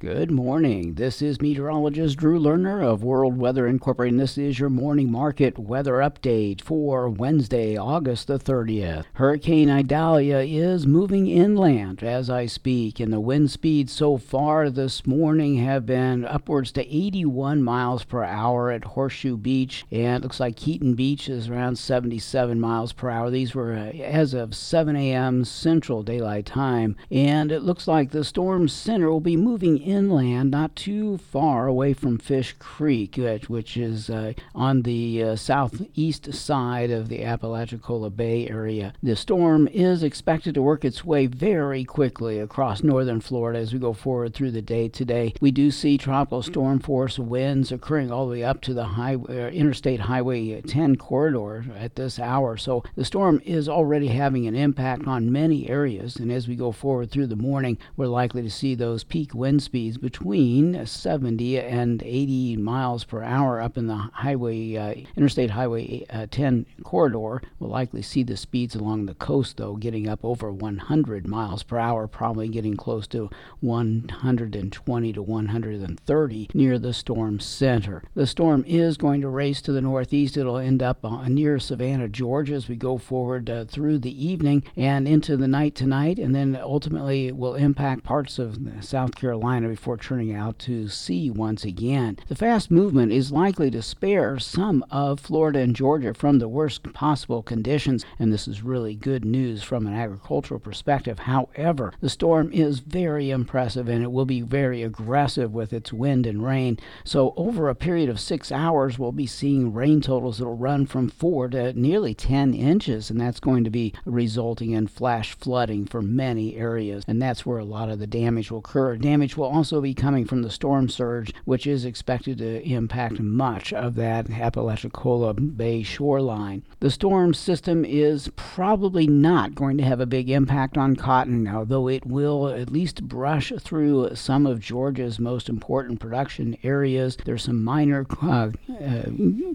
Good morning. This is meteorologist Drew Lerner of World Weather Incorporated. This is your morning market weather update for Wednesday, August the 30th. Hurricane Idalia is moving inland as I speak, and the wind speeds so far this morning have been upwards to 81 miles per hour at Horseshoe Beach, and it looks like Keaton Beach is around 77 miles per hour. These were uh, as of 7 a.m. Central Daylight Time, and it looks like the storm center will be moving inland, not too far away from Fish Creek, which is uh, on the uh, southeast side of the Apalachicola Bay area. The storm is expected to work its way very quickly across northern Florida as we go forward through the day today. We do see tropical storm force winds occurring all the way up to the highway, uh, Interstate Highway 10 corridor at this hour. So the storm is already having an impact on many areas, and as we go forward through the morning, we're likely to see those peak wind speeds speeds between 70 and 80 miles per hour up in the highway, uh, Interstate Highway uh, 10 corridor. We'll likely see the speeds along the coast, though, getting up over 100 miles per hour, probably getting close to 120 to 130 near the storm center. The storm is going to race to the northeast. It'll end up uh, near Savannah, Georgia, as we go forward uh, through the evening and into the night tonight, and then ultimately will impact parts of South Carolina before turning out to sea once again. The fast movement is likely to spare some of Florida and Georgia from the worst possible conditions, and this is really good news from an agricultural perspective. However, the storm is very impressive and it will be very aggressive with its wind and rain. So, over a period of six hours, we'll be seeing rain totals that will run from four to nearly 10 inches, and that's going to be resulting in flash flooding for many areas, and that's where a lot of the damage will occur. Damage will also be coming from the storm surge, which is expected to impact much of that Apalachicola Bay shoreline. The storm system is probably not going to have a big impact on cotton, although it will at least brush through some of Georgia's most important production areas. There's some minor uh, uh,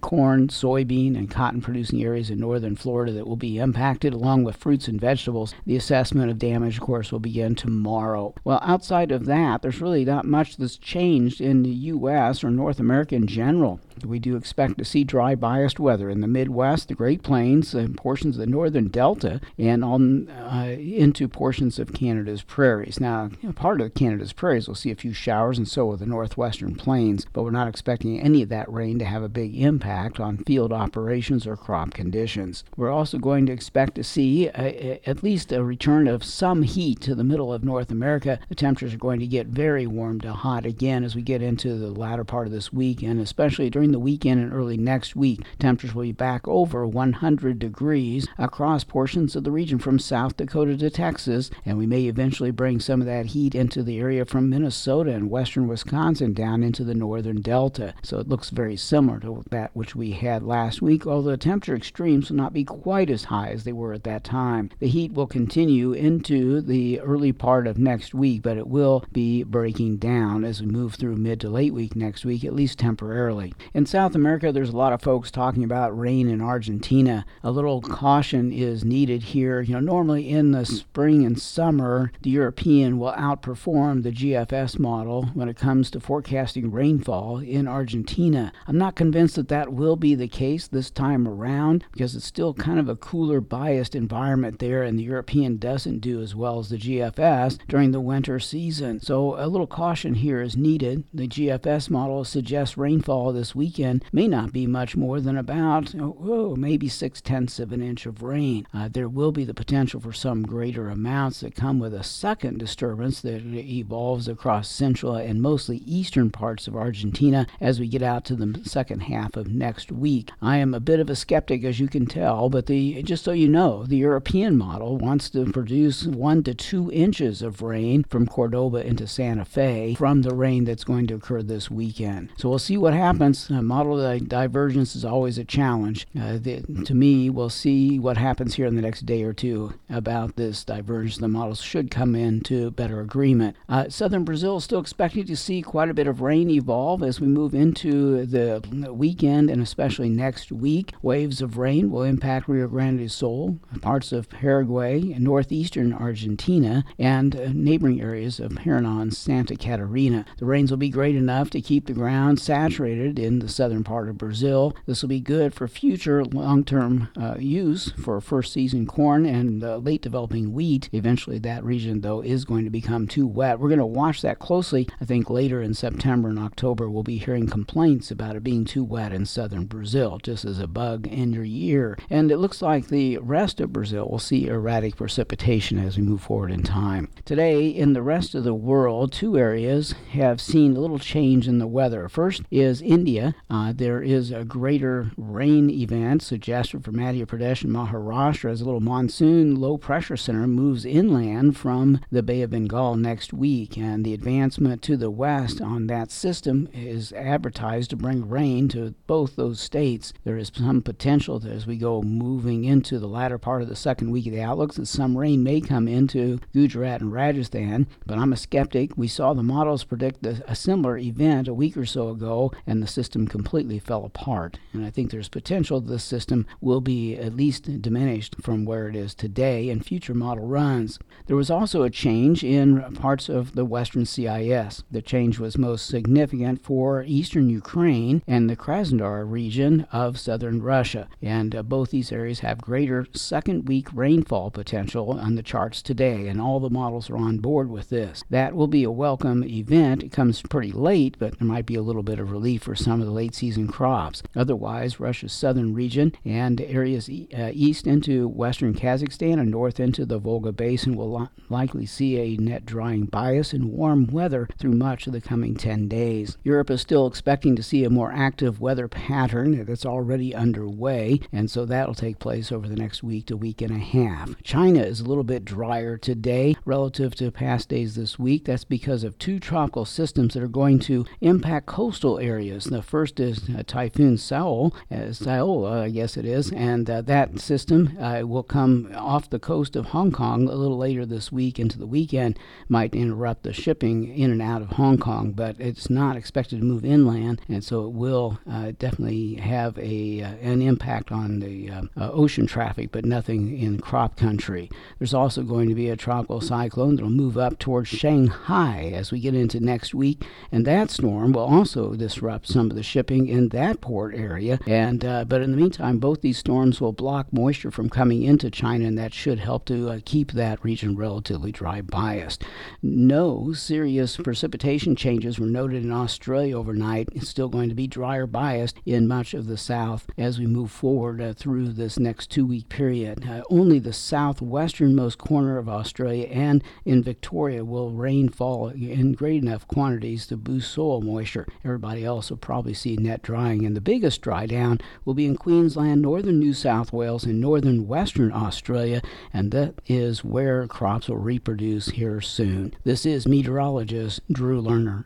corn, soybean, and cotton producing areas in northern Florida that will be impacted, along with fruits and vegetables. The assessment of damage, of course, will begin tomorrow. Well, outside of that, there's really not much that's changed in the U.S. or North America in general. We do expect to see dry, biased weather in the Midwest, the Great Plains, and portions of the northern Delta, and on uh, into portions of Canada's prairies. Now, you know, part of Canada's prairies will see a few showers, and so will the northwestern plains, but we're not expecting any of that rain to have a big impact on field operations or crop conditions. We're also going to expect to see a, a, at least a return of some heat to the middle of North America. The temperatures are going to get very warm to hot again as we get into the latter part of this week, and especially during the weekend and early next week. Temperatures will be back over 100 degrees across portions of the region from South Dakota to Texas, and we may eventually bring some of that heat into the area from Minnesota and western Wisconsin down into the northern delta. So it looks very similar to that which we had last week, although the temperature extremes will not be quite as high as they were at that time. The heat will continue into the early part of next week, but it will be breaking down as we move through mid to late week next week, at least temporarily. In South America, there's a lot of folks talking about rain in Argentina. A little caution is needed here. You know, normally in the spring and summer, the European will outperform the GFS model when it comes to forecasting rainfall in Argentina. I'm not convinced that that will be the case this time around because it's still kind of a cooler, biased environment there, and the European doesn't do as well as the GFS during the winter season. So a little caution here is needed. The GFS model suggests rainfall this weekend may not be much more than about, oh, maybe six tenths of an inch of rain. Uh, there will be the potential for some greater amounts that come with a second disturbance that evolves across central and mostly eastern parts of Argentina as we get out to the second half of next week. I am a bit of a skeptic, as you can tell, but the just so you know, the European model wants to produce one to two inches of rain from Cordoba into Santa Fe from the rain that's going to occur this weekend. So we'll see what happens. Uh, model di- divergence is always a challenge. Uh, the, to me, we'll see what happens here in the next day or two about this divergence. The models should come into better agreement. Uh, southern Brazil is still expecting to see quite a bit of rain evolve as we move into the weekend and especially next week. Waves of rain will impact Rio Grande do Sul, parts of Paraguay, northeastern Argentina, and uh, neighboring areas of Paraná and Santa Catarina. The rains will be great enough to keep the ground saturated in the southern part of Brazil. This will be good for future long term uh, use for first season corn and uh, late developing wheat. Eventually, that region, though, is going to become too wet. We're going to watch that closely. I think later in September and October, we'll be hearing complaints about it being too wet in southern Brazil, just as a bug in your year. And it looks like the rest of Brazil will see erratic precipitation as we move forward in time. Today, in the rest of the world, two areas have seen a little change in the weather. First is India. Uh, there is a greater rain event suggested for Madhya Pradesh and Maharashtra as a little monsoon low pressure center moves inland from the Bay of Bengal next week. And the advancement to the west on that system is advertised to bring rain to both those states. There is some potential that as we go moving into the latter part of the second week of the outlooks that some rain may come into Gujarat and Rajasthan. But I'm a skeptic. We saw the models predict a similar event a week or so ago, and the system completely fell apart. And I think there's potential this system will be at least diminished from where it is today in future model runs. There was also a change in parts of the western CIS. The change was most significant for eastern Ukraine and the Krasnodar region of southern Russia. And uh, both these areas have greater second week rainfall potential on the charts today, and all the models are on board with this. That will be a welcome event. It comes pretty late, but there might be a little bit of relief for some of the late season crops. Otherwise, Russia's southern region and areas e- uh, east into western Kazakhstan and north into the Volga Basin will li- likely see a net drying bias and warm weather through much of the coming 10 days. Europe is still expecting to see a more active weather pattern that's already underway, and so that'll take place over the next week to week and a half. China is a little bit drier today relative to past days this week. That's because of two tropical systems that are going to impact coastal areas. The first is uh, Typhoon Saul, uh, Saola, I guess it is, and uh, that system uh, will come off the coast of Hong Kong a little later this week into the weekend. Might interrupt the shipping in and out of Hong Kong, but it's not expected to move inland, and so it will uh, definitely have a uh, an impact on the ocean traffic, but nothing in crop country. There's also going to be a tropical cyclone that'll move up towards Shanghai as we get into next week, and that storm will also disrupt some of the shipping in that port area. And uh, but in the meantime, both these storms will block moisture from coming into China, and that should help to uh, keep that region relatively dry biased. No serious precipitation changes were noted in Australia overnight. It's still going to be drier biased in much of the south as we move forward uh, through this next two week period. Uh, only the southwesternmost corner of Australia and in Victoria will rainfall in great enough quantities to boost soil moisture. Everybody else will probably see net drying, and the biggest dry down will be in Queensland, northern New South Wales, and northern Western Australia, and that is where crops will reproduce here soon. This is meteorologist Drew Lerner.